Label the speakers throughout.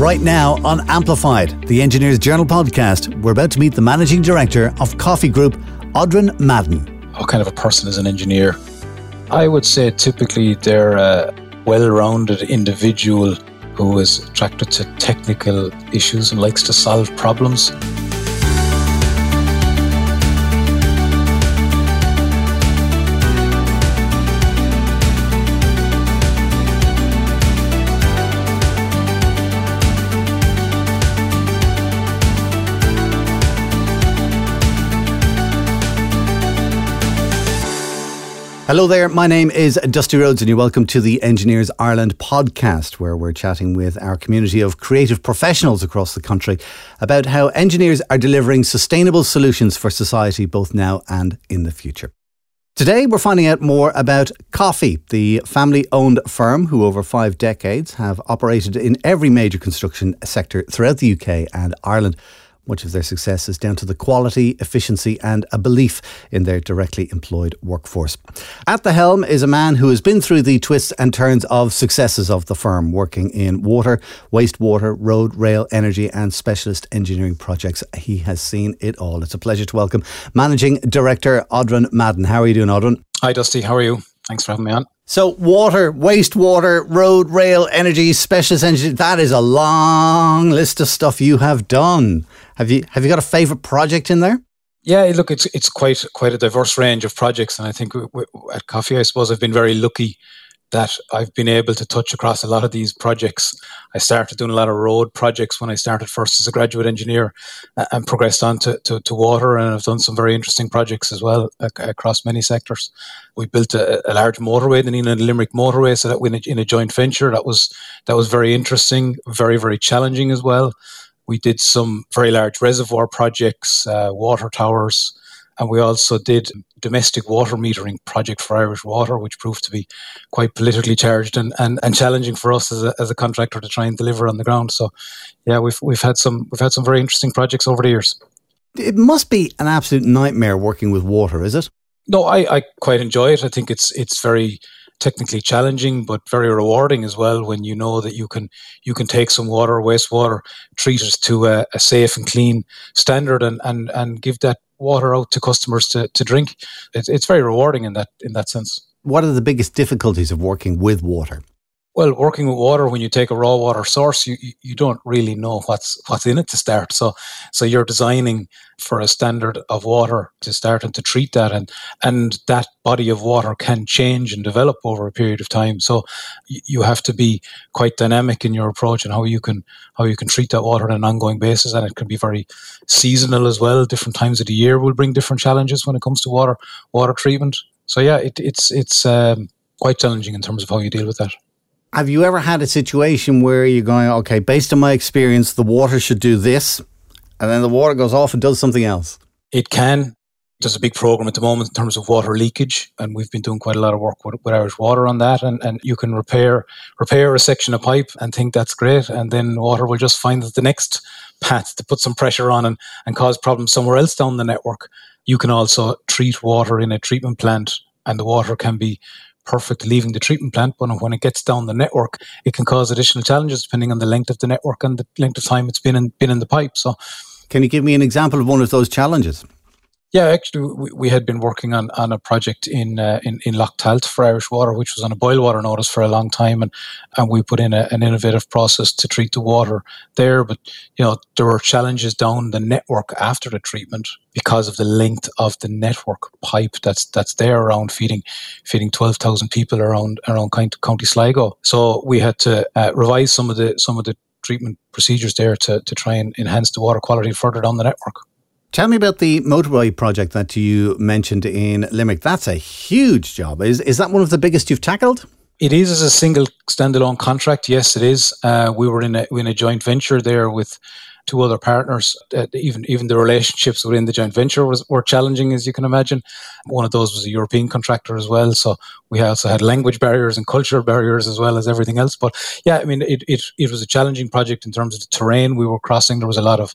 Speaker 1: Right now on Amplified, the Engineers Journal podcast, we're about to meet the managing director of Coffey Group, Odran Madden.
Speaker 2: What kind of a person is an engineer? I would say typically they're a well rounded individual who is attracted to technical issues and likes to solve problems.
Speaker 1: Hello there, my name is Dusty Rhodes, and you're welcome to the Engineers Ireland podcast, where we're chatting with our community of creative professionals across the country about how engineers are delivering sustainable solutions for society both now and in the future. Today, we're finding out more about Coffey, the family owned firm who, over five decades, have operated in every major construction sector throughout the UK and Ireland. Much of their success is down to the quality, efficiency, and a belief in their directly employed workforce. At the helm is a man who has been through the twists and turns of successes of the firm, working in water, wastewater, road, rail, energy, and specialist engineering projects. He has seen it all. It's a pleasure to welcome Managing Director Odran Madden. How are you doing, Odran?
Speaker 2: Hi, Dusty. How are you? Thanks for having me on.
Speaker 1: So, water, wastewater, road, rail, energy, specialist engineering, that is a long list of stuff you have done. Have you have you got a favorite project in there?
Speaker 2: Yeah, look, it's it's quite quite a diverse range of projects, and I think at Coffey, I suppose I've been very lucky that I've been able to touch across a lot of these projects. I started doing a lot of road projects when I started first as a graduate engineer and progressed on to, to, to water. And I've done some very interesting projects as well across many sectors. We built a, a large motorway, the Nenagh Limerick motorway, so that we in a joint venture. That was, that was very interesting, very, very challenging as well. We did some very large reservoir projects, uh, water towers, and we also did domestic water metering project for Irish Water, which proved to be quite politically charged and, and, and challenging for us as a, as a contractor to try and deliver on the ground. So, yeah, we've we've had some we've had some very interesting projects over the years.
Speaker 1: It must be an absolute nightmare working with water, is it?
Speaker 2: No, I, I quite enjoy it. I think it's it's very technically challenging but very rewarding as well when you know that you can you can take some water wastewater treat it to a, a safe and clean standard and, and and give that water out to customers to, to drink. It's, it's very rewarding in that in that sense.
Speaker 1: What are the biggest difficulties of working with water
Speaker 2: well, working with water when you take a raw water source, you, you don't really know what's what's in it to start. So so you're designing for a standard of water to start and to treat that, and and that body of water can change and develop over a period of time. So you have to be quite dynamic in your approach and how you can how you can treat that water on an ongoing basis, and it can be very seasonal as well. Different times of the year will bring different challenges when it comes to water water treatment. So yeah, it, it's it's um, quite challenging in terms of how you deal with that.
Speaker 1: Have you ever had a situation where you're going, okay, based on my experience, the water should do this, and then the water goes off and does something else?
Speaker 2: It can. There's a big program at the moment in terms of water leakage, and we've been doing quite a lot of work with, with Irish Water on that. And, and you can repair repair a section of pipe and think that's great, and then water will just find the next path to put some pressure on and, and cause problems somewhere else down the network. You can also treat water in a treatment plant, and the water can be perfect leaving the treatment plant, but when it gets down the network, it can cause additional challenges depending on the length of the network and the length of time it's been in, been in the pipe. So,
Speaker 1: can you give me an example of one of those challenges?
Speaker 2: Yeah, actually, we, we had been working on, on a project in, uh, in in Lough Talt for Irish Water, which was on a boil water notice for a long time, and and we put in a, an innovative process to treat the water there. But you know, there were challenges down the network after the treatment because of the length of the network pipe that's that's there around feeding feeding twelve thousand people around around County Sligo. So we had to uh, revise some of the some of the treatment procedures there to to try and enhance the water quality further down the network.
Speaker 1: Tell me about the motorway project that you mentioned in Limerick. That's a huge job. Is is that one of the biggest you've tackled?
Speaker 2: It is as a single standalone contract. Yes, it is. Uh, we were in a in a joint venture there with two other partners. Uh, even even the relationships within the joint venture was, were challenging, as you can imagine. One of those was a European contractor as well, so we also had language barriers and cultural barriers as well as everything else. But yeah, I mean, it it, it was a challenging project in terms of the terrain we were crossing. There was a lot of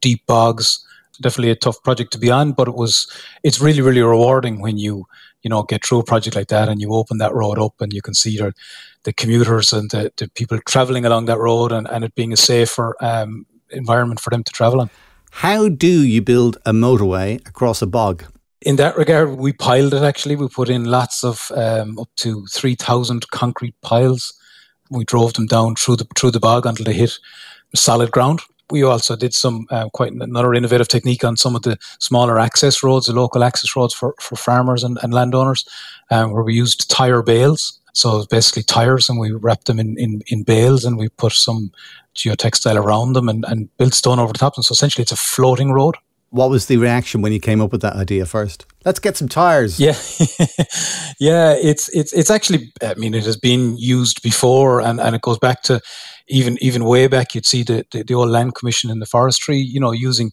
Speaker 2: deep bogs definitely a tough project to be on, but it was it's really really rewarding when you you know, get through a project like that and you open that road up and you can see the, the commuters and the, the people traveling along that road and, and it being a safer um, environment for them to travel on.
Speaker 1: How do you build a motorway across a bog?
Speaker 2: In that regard, we piled it actually. We put in lots of um, up to 3,000 concrete piles. We drove them down through the, through the bog until they hit solid ground we also did some uh, quite another innovative technique on some of the smaller access roads, the local access roads for, for farmers and, and landowners, um, where we used tire bales. So basically tires, and we wrapped them in, in, in bales, and we put some geotextile around them and, and built stone over the top. And so essentially, it's a floating road.
Speaker 1: What was the reaction when you came up with that idea first? Let's get some tires.
Speaker 2: Yeah, yeah. It's it's it's actually. I mean, it has been used before, and, and it goes back to even even way back, you'd see the, the, the old land commission in the forestry, you know, using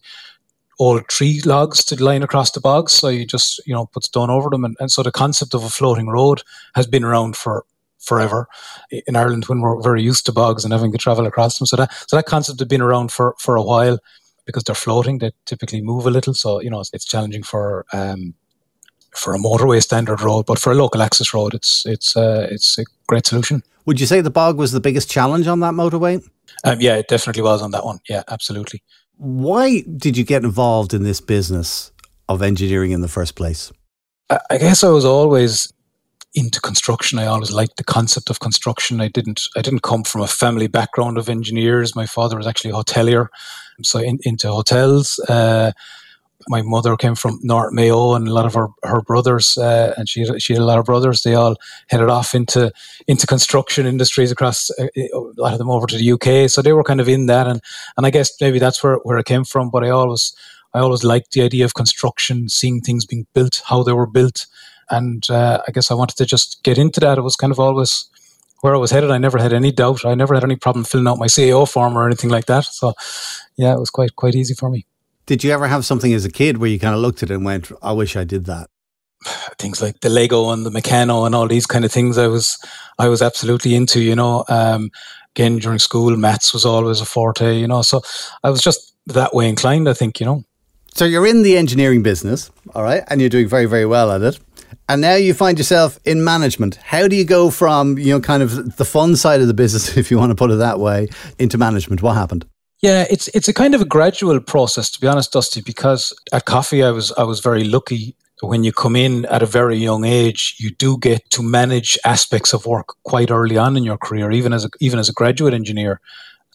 Speaker 2: old tree logs to line across the bogs. So you just, you know, put stone over them. And, and so the concept of a floating road has been around for forever in Ireland when we're very used to bogs and having to travel across them. So that, so that concept had been around for, for a while because they're floating. They typically move a little. So, you know, it's, it's challenging for, um, for a motorway standard road, but for a local access road, it's, it's, uh, it's a great solution.
Speaker 1: Would you say the bog was the biggest challenge on that motorway?
Speaker 2: Um, yeah, it definitely was on that one. Yeah, absolutely.
Speaker 1: Why did you get involved in this business of engineering in the first place?
Speaker 2: I guess I was always into construction. I always liked the concept of construction. I didn't I didn't come from a family background of engineers. My father was actually a hotelier, so in, into hotels. Uh, my mother came from North Mayo, and a lot of her her brothers, uh, and she she had a lot of brothers. They all headed off into into construction industries across uh, a lot of them over to the UK. So they were kind of in that, and and I guess maybe that's where where it came from. But I always I always liked the idea of construction, seeing things being built, how they were built, and uh, I guess I wanted to just get into that. It was kind of always where I was headed. I never had any doubt. I never had any problem filling out my CAO form or anything like that. So yeah, it was quite quite easy for me.
Speaker 1: Did you ever have something as a kid where you kind of looked at it and went, I wish I did that?
Speaker 2: Things like the Lego and the Meccano and all these kind of things I was I was absolutely into, you know. Um, again during school, maths was always a forte, you know. So I was just that way inclined, I think, you know.
Speaker 1: So you're in the engineering business, all right, and you're doing very, very well at it. And now you find yourself in management. How do you go from, you know, kind of the fun side of the business, if you want to put it that way, into management? What happened?
Speaker 2: Yeah, it's it's a kind of a gradual process, to be honest, Dusty. Because at Coffey, I was I was very lucky. When you come in at a very young age, you do get to manage aspects of work quite early on in your career, even as a, even as a graduate engineer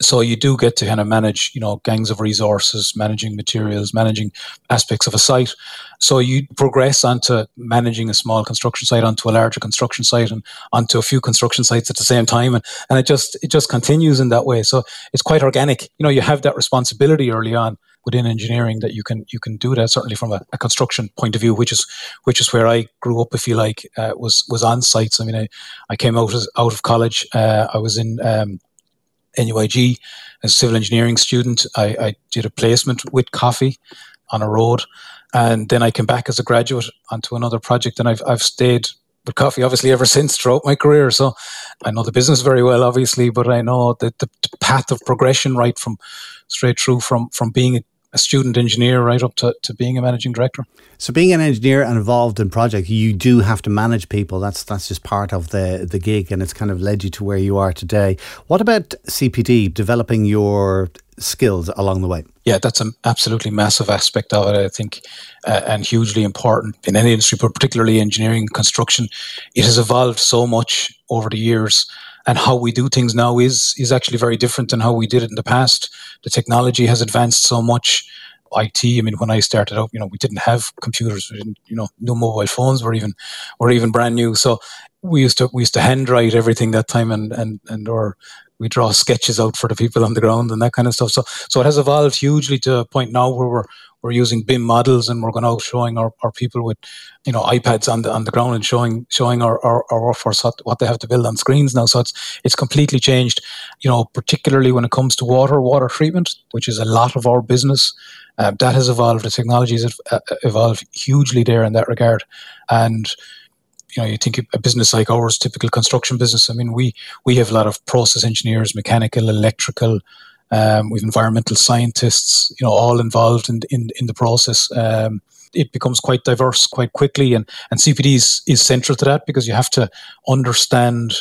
Speaker 2: so you do get to kind of manage, you know, gangs of resources, managing materials, managing aspects of a site. So you progress onto managing a small construction site onto a larger construction site and onto a few construction sites at the same time, and, and it just it just continues in that way. So it's quite organic. You know, you have that responsibility early on within engineering that you can you can do that certainly from a, a construction point of view, which is which is where I grew up. If you like, uh, was was on sites. I mean, I, I came out as, out of college. Uh, I was in um, NUIG as a civil engineering student. I, I did a placement with Coffey on a road, and then I came back as a graduate onto another project, and I've I've stayed with Coffey obviously ever since throughout my career. So I know the business very well, obviously, but I know that the, path of progression right from straight through from from being a a student engineer right up to, to being a managing director.
Speaker 1: So being an engineer and involved in project, you do have to manage people. That's that's just part of the the gig and it's kind of led you to where you are today. What about CPD, developing your skills along the way?
Speaker 2: Yeah, that's an absolutely massive aspect of it, I think, uh, and hugely important in any industry, but particularly engineering construction. It has evolved so much over the years and how we do things now is is actually very different than how we did it in the past. The technology has advanced so much. IT. I mean, when I started out, you know, we didn't have computers. We didn't, you know, no mobile phones were even were even brand new. So we used to we used to handwrite everything that time, and and and or we draw sketches out for the people on the ground and that kind of stuff. So so it has evolved hugely to a point now where we're we're using BIM models and we're going out showing our, our people with, you know, iPads on the on the ground and showing showing our, our, our workforce what, what they have to build on screens now. So it's it's completely changed, you know, particularly when it comes to water, water treatment, which is a lot of our business. Uh, that has evolved. The technologies have uh, evolved hugely there in that regard. And you know, you think a business like ours, typical construction business. I mean, we we have a lot of process engineers, mechanical, electrical, um, we've environmental scientists, you know, all involved in in, in the process. Um, it becomes quite diverse quite quickly. And, and CPD is, is central to that because you have to understand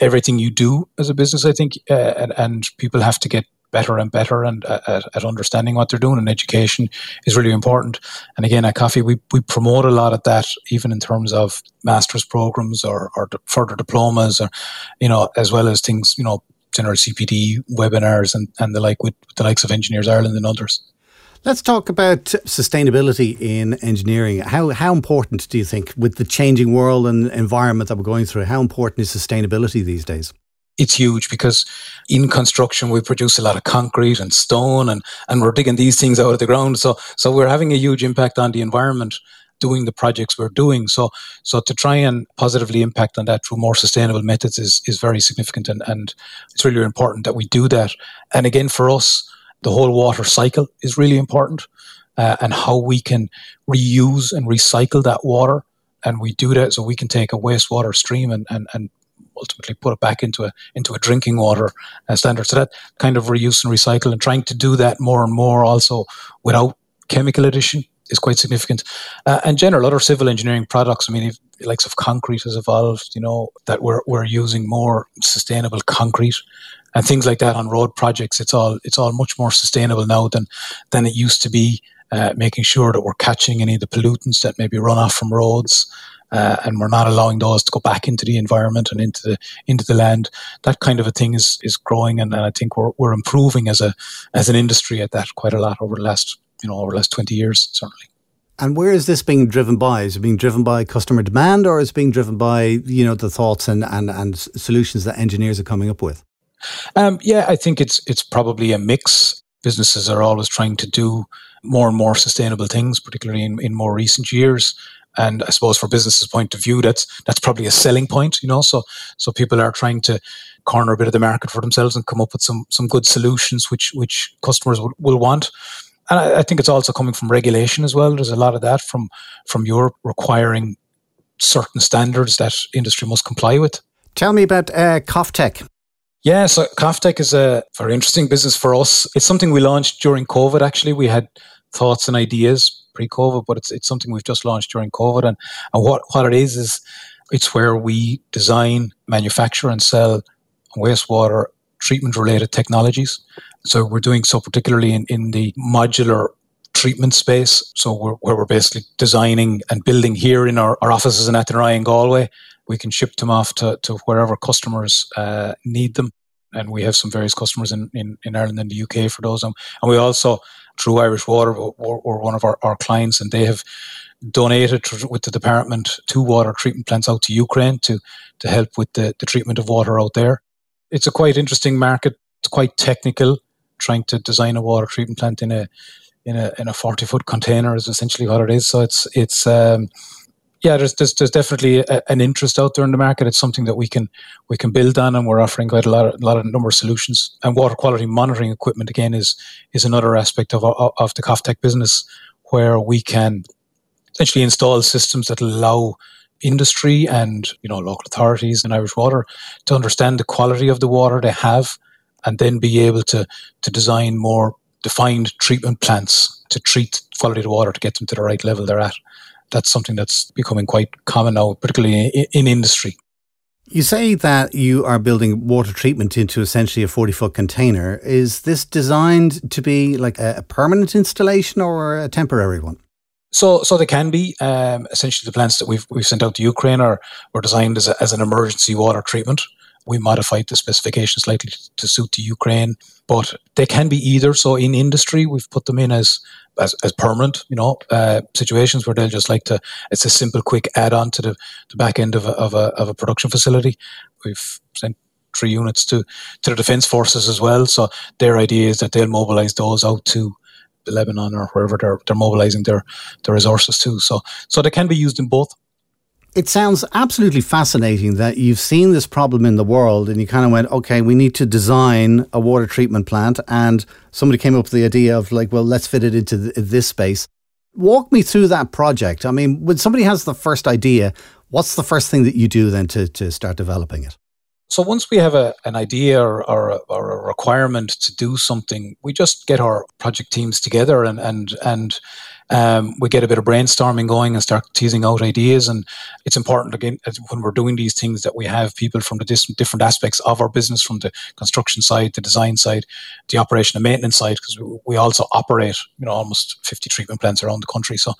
Speaker 2: everything you do as a business, I think, uh, and, and people have to get better and better and uh, at, at, understanding what they're doing and education is really important and again at Coffey we, we promote a lot of that even in terms of master's programs or, or further diplomas or you know as well as things you know general cpd webinars and, and the like with, with the likes of engineers ireland and others
Speaker 1: Let's talk about sustainability in engineering. How how important do you think, with the changing world and environment that we're going through, how important is sustainability these days?
Speaker 2: It's huge because in construction we produce a lot of concrete and stone and, and we're digging these things out of the ground. So so we're having a huge impact on the environment doing the projects we're doing. So so to try and positively impact on that through more sustainable methods is is very significant and, and it's really important that we do that. And again for us, the whole water cycle is really important. Uh, and how we can reuse and recycle that water and we do that so we can take a wastewater stream and, and, and ultimately put it back into a into a drinking water uh, standard. So that kind of reuse and recycle and trying to do that more and more also without chemical addition is quite significant. Uh, and general other civil engineering products. I mean, if likes of concrete has evolved, you know, that we're we're using more sustainable concrete and things like that on road projects. It's all it's all much more sustainable now than than it used to be. Uh, making sure that we're catching any of the pollutants that maybe run off from roads uh, and we're not allowing those to go back into the environment and into the into the land. That kind of a thing is is growing, and, and I think we're we're improving as a as an industry at that quite a lot over the last you know over the last twenty years certainly.
Speaker 1: And where is this being driven by? Is it being driven by customer demand, or is it being driven by you know the thoughts and and, and solutions that engineers are coming up with?
Speaker 2: Um, yeah, I think it's it's probably a mix. Businesses are always trying to do more and more sustainable things, particularly in, in more recent years. And I suppose for businesses' point of view, that's that's probably a selling point, you know. So so people are trying to corner a bit of the market for themselves and come up with some some good solutions which which customers will, will want. And I, I think it's also coming from regulation as well. There's a lot of that from from Europe requiring certain standards that industry must comply with.
Speaker 1: Tell me about uh, Coftech.
Speaker 2: Yeah, so Coftech is a very interesting business for us. It's something we launched during COVID. Actually, we had thoughts and ideas pre-COVID, but it's it's something we've just launched during COVID. And and what what it is is it's where we design, manufacture, and sell wastewater treatment related technologies. So we're doing so particularly in, in the modular treatment space. So we're, where we're basically designing and building here in our, our offices in Athenry and Galway. We can ship them off to, to wherever customers uh, need them. And we have some various customers in, in, in Ireland and the UK for those. And we also through Irish Water or, one of our, our clients, and they have donated with the department two water treatment plants out to Ukraine to to help with the, the treatment of water out there. It's a quite interesting market. It's quite technical. Trying to design a water treatment plant in a in a in a forty foot container is essentially what it is. So it's it's um, yeah, there's, there's, there's definitely a, an interest out there in the market. It's something that we can we can build on, and we're offering quite a lot of, a lot of number of solutions. And water quality monitoring equipment again is is another aspect of of the Coftech business where we can essentially install systems that allow industry and you know local authorities and Irish Water to understand the quality of the water they have, and then be able to to design more defined treatment plants to treat quality of water to get them to the right level they're at that's something that's becoming quite common now, particularly in, in industry.
Speaker 1: You say that you are building water treatment into essentially a 40 foot container. Is this designed to be like a permanent installation or a temporary one?
Speaker 2: So, so they can be. Um, essentially, the plants that we've we've sent out to Ukraine are were designed as, a, as an emergency water treatment. We modified the specifications slightly to suit the Ukraine, but they can be either. So, in industry, we've put them in as as, as permanent, you know, uh, situations where they'll just like to, it's a simple, quick add on to the, the back end of a, of, a, of a production facility. We've sent three units to, to the defense forces as well. So their idea is that they'll mobilize those out to Lebanon or wherever they're, they're mobilizing their, their resources to. So, so they can be used in both
Speaker 1: it sounds absolutely fascinating that you've seen this problem in the world and you kind of went, okay, we need to design a water treatment plant. And somebody came up with the idea of like, well, let's fit it into th- this space. Walk me through that project. I mean, when somebody has the first idea, what's the first thing that you do then to, to start developing it?
Speaker 2: So once we have a, an idea or, or, a, or a requirement to do something, we just get our project teams together and, and, and Um, we get a bit of brainstorming going and start teasing out ideas. And it's important again when we're doing these things that we have people from the different aspects of our business, from the construction side, the design side, the operation and maintenance side, because we also operate, you know, almost 50 treatment plants around the country. So,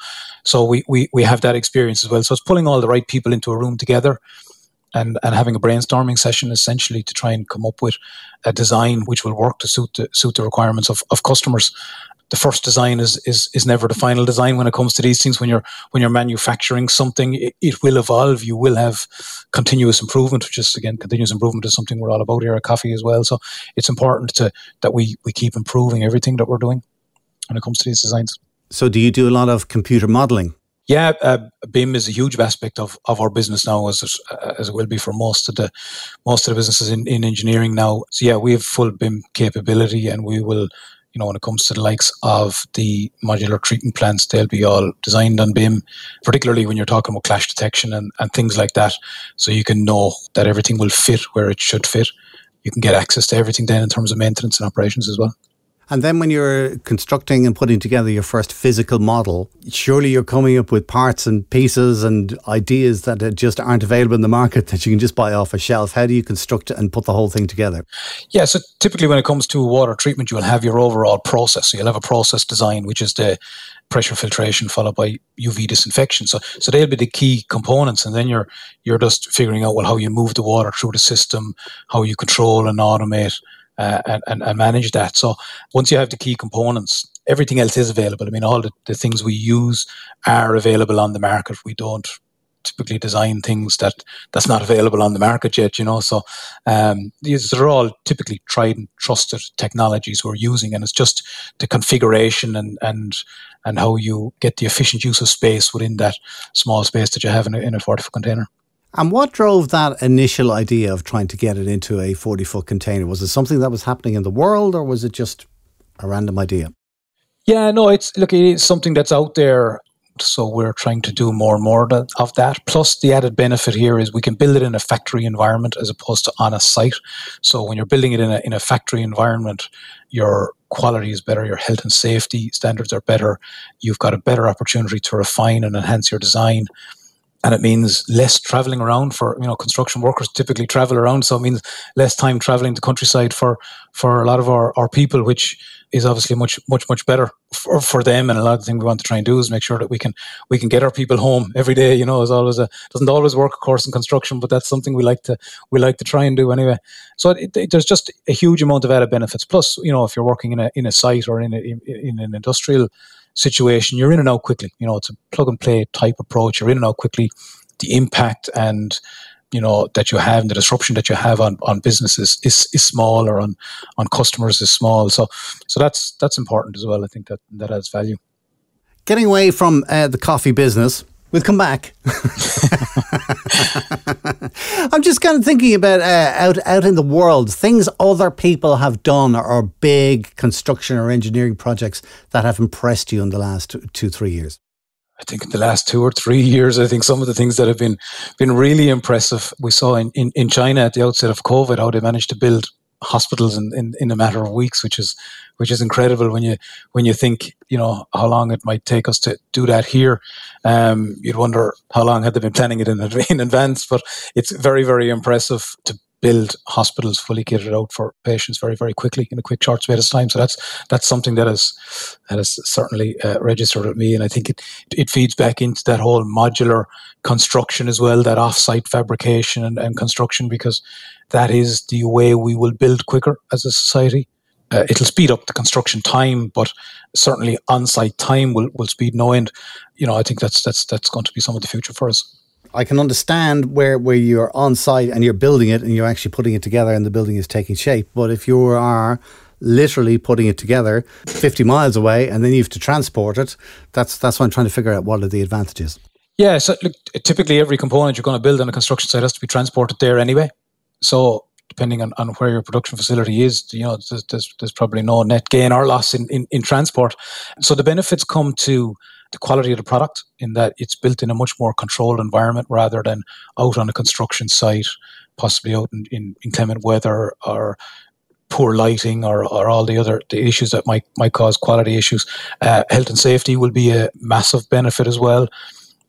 Speaker 2: so we, we, we have that experience as well. So it's pulling all the right people into a room together and, and having a brainstorming session essentially to try and come up with a design which will work to suit the, suit the requirements of, of customers. The first design is, is is never the final design when it comes to these things. When you're when you're manufacturing something, it, it will evolve. You will have continuous improvement, which is again continuous improvement is something we're all about here at Coffey as well. So it's important to that we we keep improving everything that we're doing when it comes to these designs.
Speaker 1: So do you do a lot of computer modeling?
Speaker 2: Yeah, uh, BIM is a huge aspect of, of our business now, as it, as it will be for most of the most of the businesses in, in engineering now. So yeah, we have full BIM capability, and we will, you know, when it comes to the likes of the modular treatment plants, they'll be all designed on BIM, particularly when you're talking about clash detection and, and things like that. So you can know that everything will fit where it should fit. You can get access to everything then in terms of maintenance and operations as well.
Speaker 1: And then when you're constructing and putting together your first physical model, surely you're coming up with parts and pieces and ideas that just aren't available in the market that you can just buy off a shelf. How do you construct it and put the whole thing together?
Speaker 2: Yeah, so typically when it comes to water treatment, you'll have your overall process. So you'll have a process design, which is the pressure filtration followed by UV disinfection. So so they'll be the key components, and then you're you're just figuring out well how you move the water through the system, how you control and automate uh, and, and manage that. So once you have the key components, everything else is available. I mean, all the, the things we use are available on the market. We don't typically design things that that's not available on the market yet, you know. So um, these are all typically tried and trusted technologies we're using, and it's just the configuration and and and how you get the efficient use of space within that small space that you have in a, in a 40 foot container.
Speaker 1: And what drove that initial idea of trying to get it into a 40 foot container? Was it something that was happening in the world or was it just a random idea?
Speaker 2: Yeah, no, it's look, it is something that's out there. So we're trying to do more and more of that. Plus, the added benefit here is we can build it in a factory environment as opposed to on a site. So when you're building it in a, in a factory environment, your quality is better, your health and safety standards are better. You've got a better opportunity to refine and enhance your design and it means less traveling around for you know construction workers typically travel around. So it means less time traveling the countryside for for a lot of our, our people which is obviously much much much better for, for them. And a lot of the things we want to try and do is make sure that we can we can get our people home every day. You know is always a doesn't always work of course in construction but that's something we like to we like to try and do anyway. So it, it, there's just a huge amount of added benefits. Plus you know if you're working in a in a site or in a, in, in an industrial situation, you're in and out quickly. You know, it's a plug and play type approach. You're in and out quickly. The impact and you know that you have and the disruption that you have on, on businesses is, is small or on, on customers is small. So so that's that's important as well. I think that that adds value.
Speaker 1: Getting away from uh, the Coffey business, We'll come back. I'm just kind of thinking about uh, out out in the world, things other people have done or big construction or engineering projects that have impressed you in the last two three years.
Speaker 2: I think in the last two or three years, I think some of the things that have been been really impressive. We saw in, in, in China at the outset of COVID how they managed to build hospitals in, in, in a matter of weeks, which is which is incredible when you when you think you know how long it might take us to do that here. Um, you'd wonder how long had they been planning it in, in advance, but it's very very impressive to build hospitals fully kitted out for patients very very quickly in a quick short space of time. So that's that's something that has that has certainly uh, registered with me, and I think it it feeds back into that whole modular construction as well, that off-site fabrication and, and construction because that is the way we will build quicker as a society. Uh, it'll speed up the construction time, but certainly on-site time will, will speed no end. You know, I think that's that's that's going to be some of the future for us.
Speaker 1: I can understand where where you're on site and you're building it and you're actually putting it together and the building is taking shape. But if you are literally putting it together 50 miles away and then you have to transport it, that's that's what I'm trying to figure out what are the advantages.
Speaker 2: Yeah, so look, typically every component you're going to build on a construction site has to be transported there anyway. So depending on, on where your production facility is, you know, there's, there's, there's probably no net gain or loss in, in, in transport. So the benefits come to the quality of the product in that it's built in a much more controlled environment rather than out on a construction site, possibly out in, in inclement weather or poor lighting or, or all the other the issues that might might cause quality issues. Uh, health and safety will be a massive benefit as well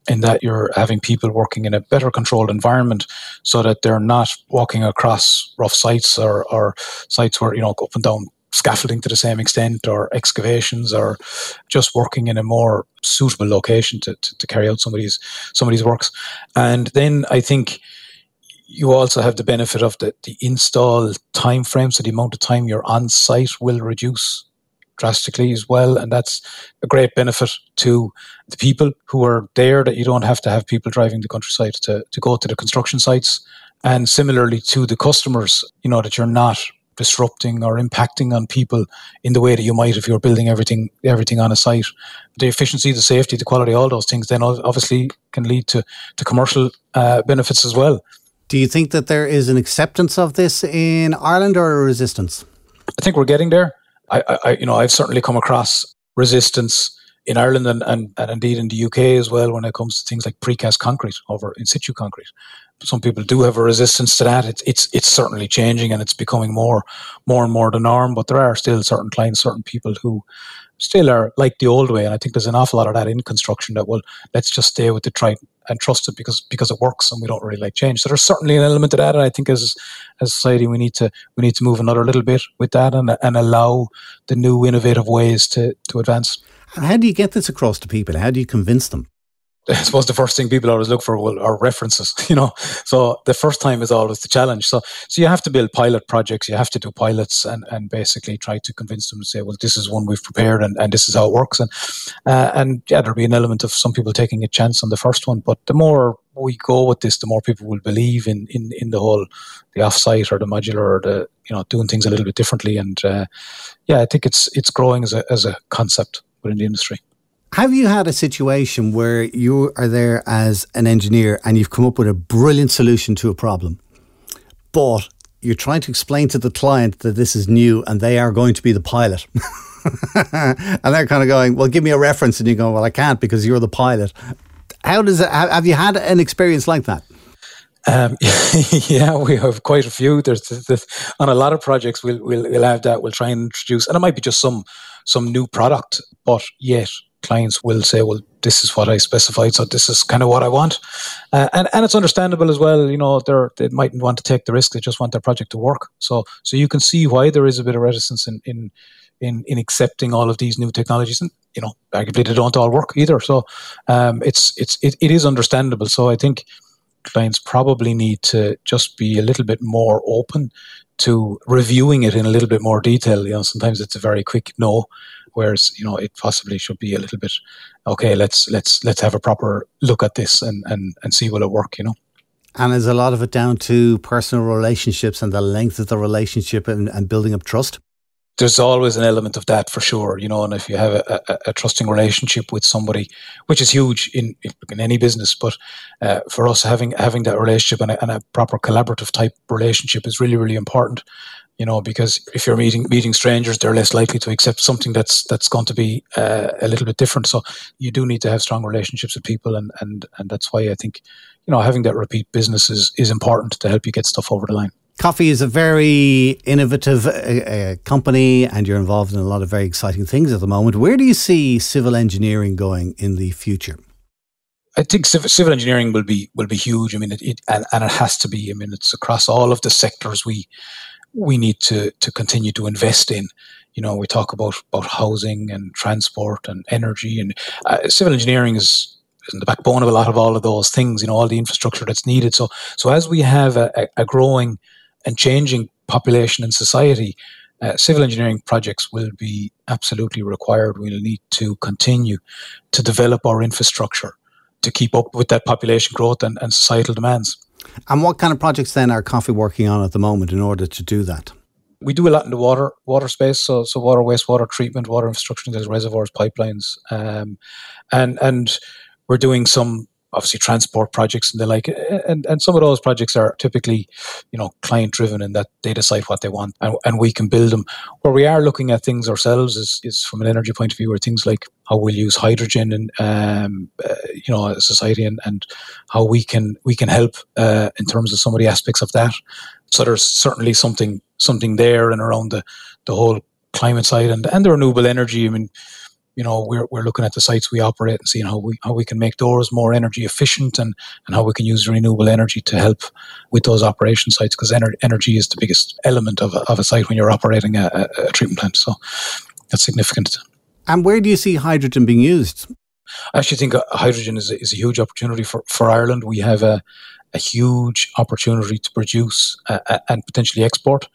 Speaker 2: in that you're having people working in a better controlled environment so that they're not walking across rough sites or, or sites where, you know, up and down scaffolding to the same extent or excavations or just working in a more suitable location to, to, to carry out somebody's somebody's works. And then I think you also have the benefit of the, the install time frame, so the amount of time you're on site will reduce drastically as well. And that's a great benefit to the people who are there that you don't have to have people driving the countryside to, to go to the construction sites. And similarly to the customers, you know, that you're not disrupting or impacting on people in the way that you might if you're building everything everything on a site. The efficiency, the safety, the quality, all those things then obviously can lead to, to commercial uh, benefits as well.
Speaker 1: Do you think that there is an acceptance of this in Ireland or a resistance?
Speaker 2: I think we're getting there. I, I, you know, I've certainly come across resistance in Ireland and, and, and indeed in the UK as well when it comes to things like precast concrete over in situ concrete. Some people do have a resistance to that. It's it's it's certainly changing and it's becoming more more and more the norm. But there are still certain clients, certain people who still are like the old way. And I think there's an awful lot of that in construction that well, let's just stay with the try and trust it because because it works and we don't really like change. So there's certainly an element of that. And I think as as society we need to we need to move another little bit with that and and allow the new innovative ways to to advance.
Speaker 1: How do you get this across to people? How do you convince them?
Speaker 2: I suppose the first thing people always look for are references, you know. So the first time is always the challenge. So so you have to build pilot projects, you have to do pilots and, and basically try to convince them to say, well, this is one we've prepared and, and this is how it works. And uh, and yeah, there'll be an element of some people taking a chance on the first one. But the more we go with this, the more people will believe in, in, in the whole the offsite or the modular or the you know doing things a little bit differently. And uh, yeah, I think it's it's growing as a as a concept within the industry.
Speaker 1: Have you had a situation where you are there as an engineer and you've come up with a brilliant solution to a problem, but you're trying to explain to the client that this is new and they are going to be the pilot? and they're kind of going, Well, give me a reference. And you go, Well, I can't because you're the pilot. How does it, have you had an experience like that?
Speaker 2: Um, yeah, we have quite a few. There's, there's, on a lot of projects we'll, we'll we'll have that. We'll try and introduce, and it might be just some some new product, but yet clients will say, well, this is what I specified, so this is kind of what I want. Uh, and, and it's understandable as well, you know, they're, they mightn't want to take the risk, they just want their project to work. So, so you can see why there is a bit of reticence in, in, in, in accepting all of these new technologies. And, you know, arguably they don't all work either. So um, it's, it's, it, it is understandable. So I think clients probably need to just be a little bit more open to reviewing it in a little bit more detail. You know, sometimes it's a very quick no, whereas you know it possibly should be a little bit okay let's let's let's have a proper look at this and and and see will it work you know
Speaker 1: and is a lot of it down to personal relationships and the length of the relationship and, and building up trust
Speaker 2: there's always an element of that for sure, you know. And if you have a, a, a trusting relationship with somebody, which is huge in in any business, but uh, for us having having that relationship and a, and a, proper collaborative type relationship is really really important you know, because if you're meeting meeting strangers, they're less likely to accept something that's that's going to be uh, a little bit different. So you do need to have strong relationships with people, and and and that's why I think, you know, having that repeat business is is important to help you get stuff over the line.
Speaker 1: Coffey is a very innovative uh, uh, company, and you're involved in a lot of very exciting things at the moment. Where do you see civil engineering going in the future?
Speaker 2: I think civil, civil engineering will be will be huge. I mean, it, it and, and it has to be. I mean, it's across all of the sectors we we need to to continue to invest in. You know, we talk about about housing and transport and energy, and uh, civil engineering is is the backbone of a lot of all of those things. You know, all the infrastructure that's needed. So so as we have a, a growing and changing population and society, uh, civil engineering projects will be absolutely required. We'll need to continue to develop our infrastructure to keep up with that population growth and, and societal demands.
Speaker 1: And what kind of projects then are Coffey working on at the moment in order to do that?
Speaker 2: We do a lot in the water water space, so so water, wastewater treatment, water infrastructure, there's reservoirs, pipelines, um, and and we're doing some obviously transport projects and the like and, and some of those projects are typically you know client driven in that they decide what they want and, and we can build them where we are looking at things ourselves is, is from an energy point of view where things like how we'll use hydrogen and um, uh, you know society and, and how we can we can help uh, in terms of some of the aspects of that So there's certainly something something there and around the, the whole climate side and, and the renewable energy. I mean, you know, we're, we're looking at the sites we operate and seeing how we how we can make those more energy efficient and, and how we can use renewable energy to help with those operation sites because ener- energy is the biggest element of a, of a site when you're operating a, a, a treatment plant. So that's significant.
Speaker 1: And where do you see hydrogen being used?
Speaker 2: I actually think uh, hydrogen is a, is a huge opportunity for, for Ireland. We have a, a huge opportunity to produce uh, and potentially export.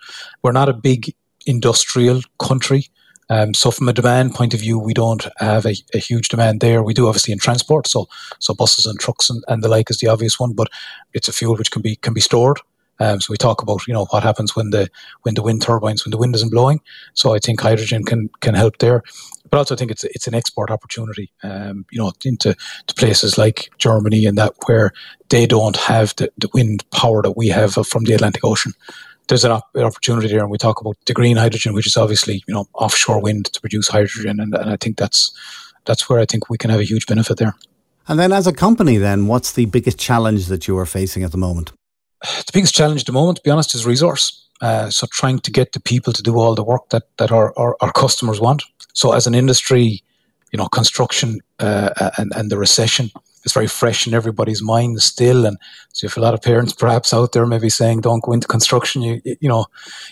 Speaker 2: We're not a big industrial country. Um, so from a demand point of view, we don't have a, a, huge demand there. We do obviously in transport, so so buses and trucks and, and the like is the obvious one, but it's a fuel which can be can be stored. Um, so we talk about you know what happens when the when the wind turbines when the wind isn't blowing. So I think hydrogen can can help there but also I think it's it's an export opportunity. Um, you know, into to places like Germany and that where they don't have the, the wind power that we have from the Atlantic Ocean. There's an op- opportunity there, and we talk about the green hydrogen, which is obviously you know offshore wind to produce hydrogen, and, and I think that's that's where I think we can have a huge benefit there.
Speaker 1: And then, as a company, then what's the biggest challenge that you are facing at the moment?
Speaker 2: The biggest challenge at the moment, to be honest, is resource. Uh, so trying to get the people to do all the work that that our, our, our customers want. So as an industry, you know, construction uh, and, and the recession is very fresh in everybody's mind still. And so if a lot of parents perhaps out there maybe saying, don't go into construction, you, you know,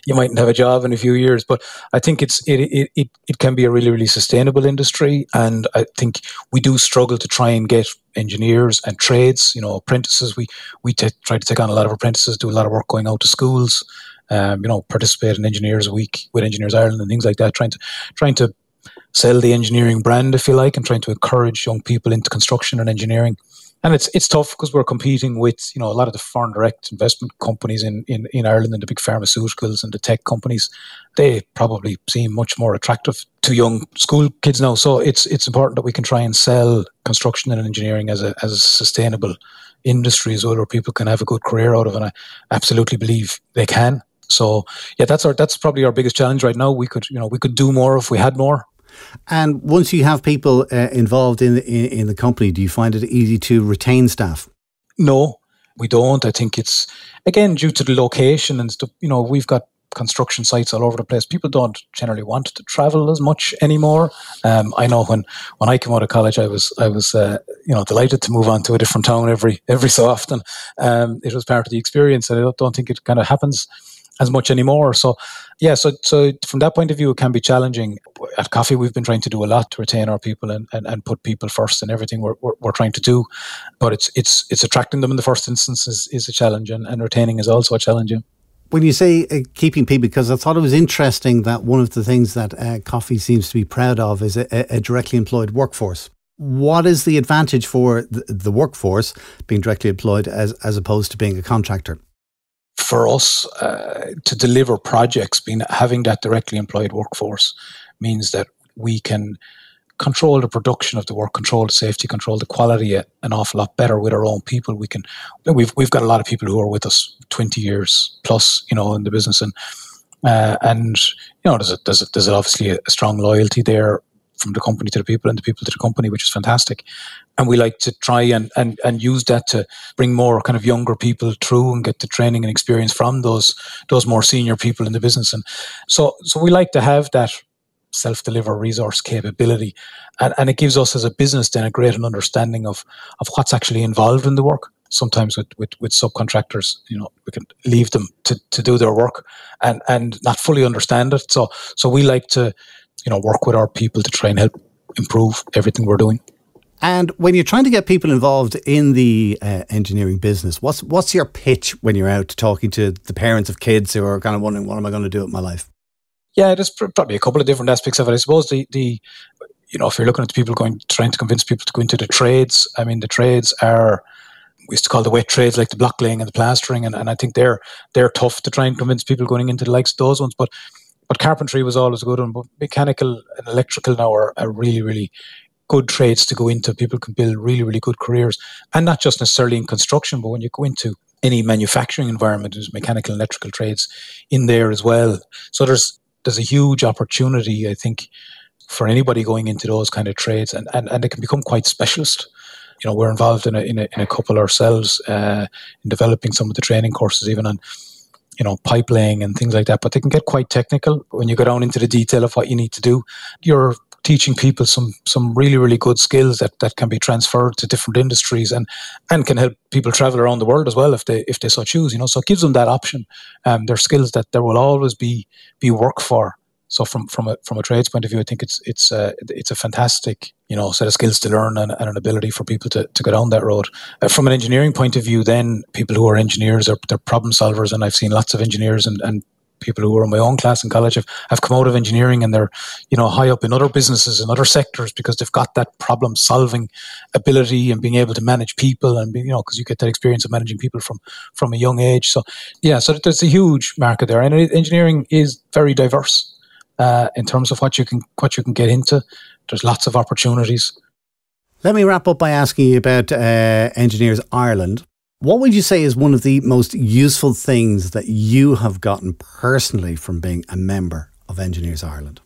Speaker 2: you mightn't have a job in a few years. But I think it's, it, it, it, it can be a really, really sustainable industry. And I think we do struggle to try and get engineers and trades, you know, apprentices. We, we t- try to take on a lot of apprentices, do a lot of work going out to schools. Um, you know, participate in Engineers Week with Engineers Ireland and things like that, trying to trying to sell the engineering brand, if you like, and trying to encourage young people into construction and engineering. And it's it's tough because we're competing with you know a lot of the foreign direct investment companies in, in, in Ireland and the big pharmaceuticals and the tech companies. They probably seem much more attractive to young school kids now. So it's it's important that we can try and sell construction and engineering as a as a sustainable industry as well, where people can have a good career out of. And I absolutely believe they can. So yeah, that's our that's probably our biggest challenge right now. We could you know we could do more if we had more.
Speaker 1: And once you have people uh, involved in, in, in the company, do you find it easy to retain staff?
Speaker 2: No, we don't. I think it's again due to the location and stuff. You know, we've got construction sites all over the place. People don't generally want to travel as much anymore. Um, I know when, when I came out of college, I was I was uh, you know delighted to move on to a different town every every so often. Um, it was part of the experience, and I don't, don't think it kind of happens as much anymore. So, yeah, so so from that point of view, it can be challenging. At Coffey, we've been trying to do a lot to retain our people and, and, and put people first in everything we're, we're, we're, trying to do. But it's it's it's attracting them in the first instance is, is a challenge, and, and retaining is also a challenge.
Speaker 1: When you say uh, keeping people, because I thought it was interesting that one of the things that uh, Coffey seems to be proud of is a, a directly employed workforce. What is the advantage for the, the workforce being directly employed as, as opposed to being a contractor?
Speaker 2: For us uh, to deliver projects, being having that directly employed workforce means that we can control the production of the work, control the safety, control the quality an awful lot better with our own people. We can we've we've got a lot of people who are with us twenty years plus, you know, in the business, and uh, and you know there's a, there's a, there's obviously a strong loyalty there from the company to the people and the people to the company, which is fantastic. And we like to try and, and, and use that to bring more kind of younger people through and get the training and experience from those those more senior people in the business. And so so we like to have that self-deliver resource capability. And, and it gives us as a business then a greater understanding of, of what's actually involved in the work sometimes with, with, with subcontractors, you know, we can leave them to, to do their work and, and not fully understand it. So so we like to you know, work with our people to try and help improve everything we're doing.
Speaker 1: And when you're trying to get people involved in the uh, engineering business, what's what's your pitch when you're out talking to the parents of kids who are kind of wondering what am I going to do with my life?
Speaker 2: Yeah, there's probably a couple of different aspects of it. I suppose the the you know if you're looking at the people going trying to convince people to go into the trades, I mean the trades are we used to call the wet trades like the block laying and the plastering, and, and I think they're they're tough to try and convince people going into the likes of those ones, but but carpentry was always a good one. But mechanical and electrical now are, are really, really good trades to go into. People can build really, really good careers, and not just necessarily in construction, but when you go into any manufacturing environment, there's mechanical and electrical trades in there as well. So there's there's a huge opportunity, I think, for anybody going into those kind of trades, and and, and they can become quite specialist. You know, we're involved in a in a, in a couple ourselves uh, in developing some of the training courses, even on you know, pipe laying and things like that, but they can get quite technical when you go down into the detail of what you need to do. You're teaching people some some really really good skills that, that can be transferred to different industries and and can help people travel around the world as well if they if they so choose you know so it gives them that option um, they're skills that there will always be be work for so from from a from a trades point of view I think it's it's uh, it's a fantastic you know set of skills to learn and, and an ability for people to, to go down that road uh, from an engineering point of view then people who are engineers are they're problem solvers and I've seen lots of engineers and, and people who were in my own class in college have, have come out of engineering and they're, you know, high up in other businesses and other sectors because they've got that problem solving ability and being able to manage people and, you know, because you get that experience of managing people from, from a young age. So, yeah, so there's a huge market there. And engineering is very diverse uh, in terms of what you can, what you can get into. There's lots of opportunities.
Speaker 1: Let me wrap up by asking you about uh, Engineers Ireland. What would you say is one of the most useful things that you have gotten personally from being a member of Engineers Ireland?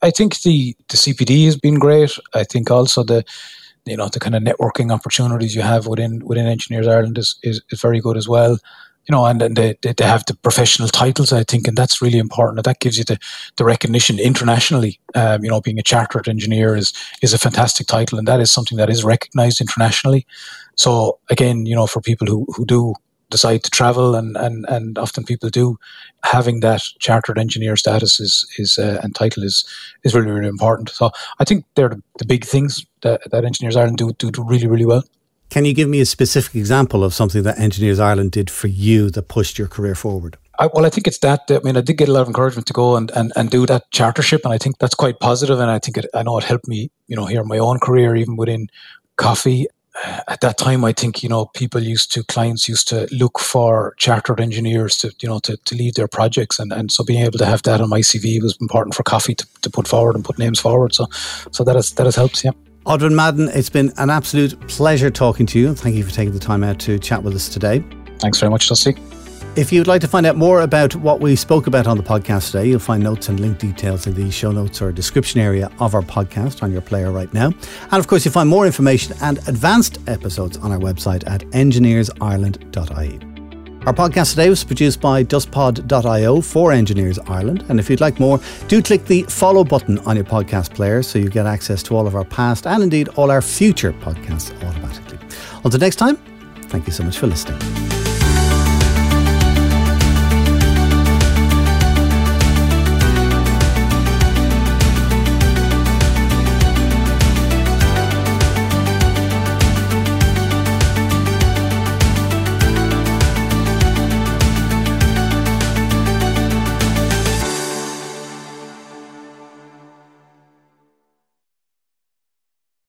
Speaker 2: I think the, the CPD has been great. I think also the you know the kind of networking opportunities you have within within Engineers Ireland is, is, is very good as well you know, and, then they, they have the professional titles, I think, and that's really important. That gives you the, the recognition internationally. Um, you know, being a chartered engineer is is a fantastic title, and that is something that is recognized internationally. So again, you know, for people who, who do decide to travel, and, and, and often people do, having that chartered engineer status is is uh, and title is is really really important. So I think they're the, the big things that, that Engineers Ireland do, do do really really well.
Speaker 1: Can you give me a specific example of something that Engineers Ireland did for you that pushed your career forward?
Speaker 2: I, well, I think it's that. I mean, I did get a lot of encouragement to go and, and, and do that chartership, and I think that's quite positive. And I think it, I know it helped me, you know, here in my own career, even within Coffey. Uh, at that time, I think you know people used to clients used to look for chartered engineers to you know to, to lead their projects, and, and so being able to have that on my CV was important for Coffey to, to put forward and put names forward. So so that has that has helped. Yeah.
Speaker 1: Odran Madden, it's been an absolute pleasure talking to you. Thank you for taking the time out to chat with us today.
Speaker 2: Thanks very much, Dusty.
Speaker 1: If you'd like to find out more about what we spoke about on the podcast today, you'll find notes and link details in the show notes or description area of our podcast on your player right now. And of course, you'll find more information and advanced episodes on our website at engineersireland.ie. Our podcast today was produced by dustpod.io for Engineers Ireland. And if you'd like more, do click the follow button on your podcast player so you get access to all of our past and indeed all our future podcasts automatically. Until next time, thank you so much for listening.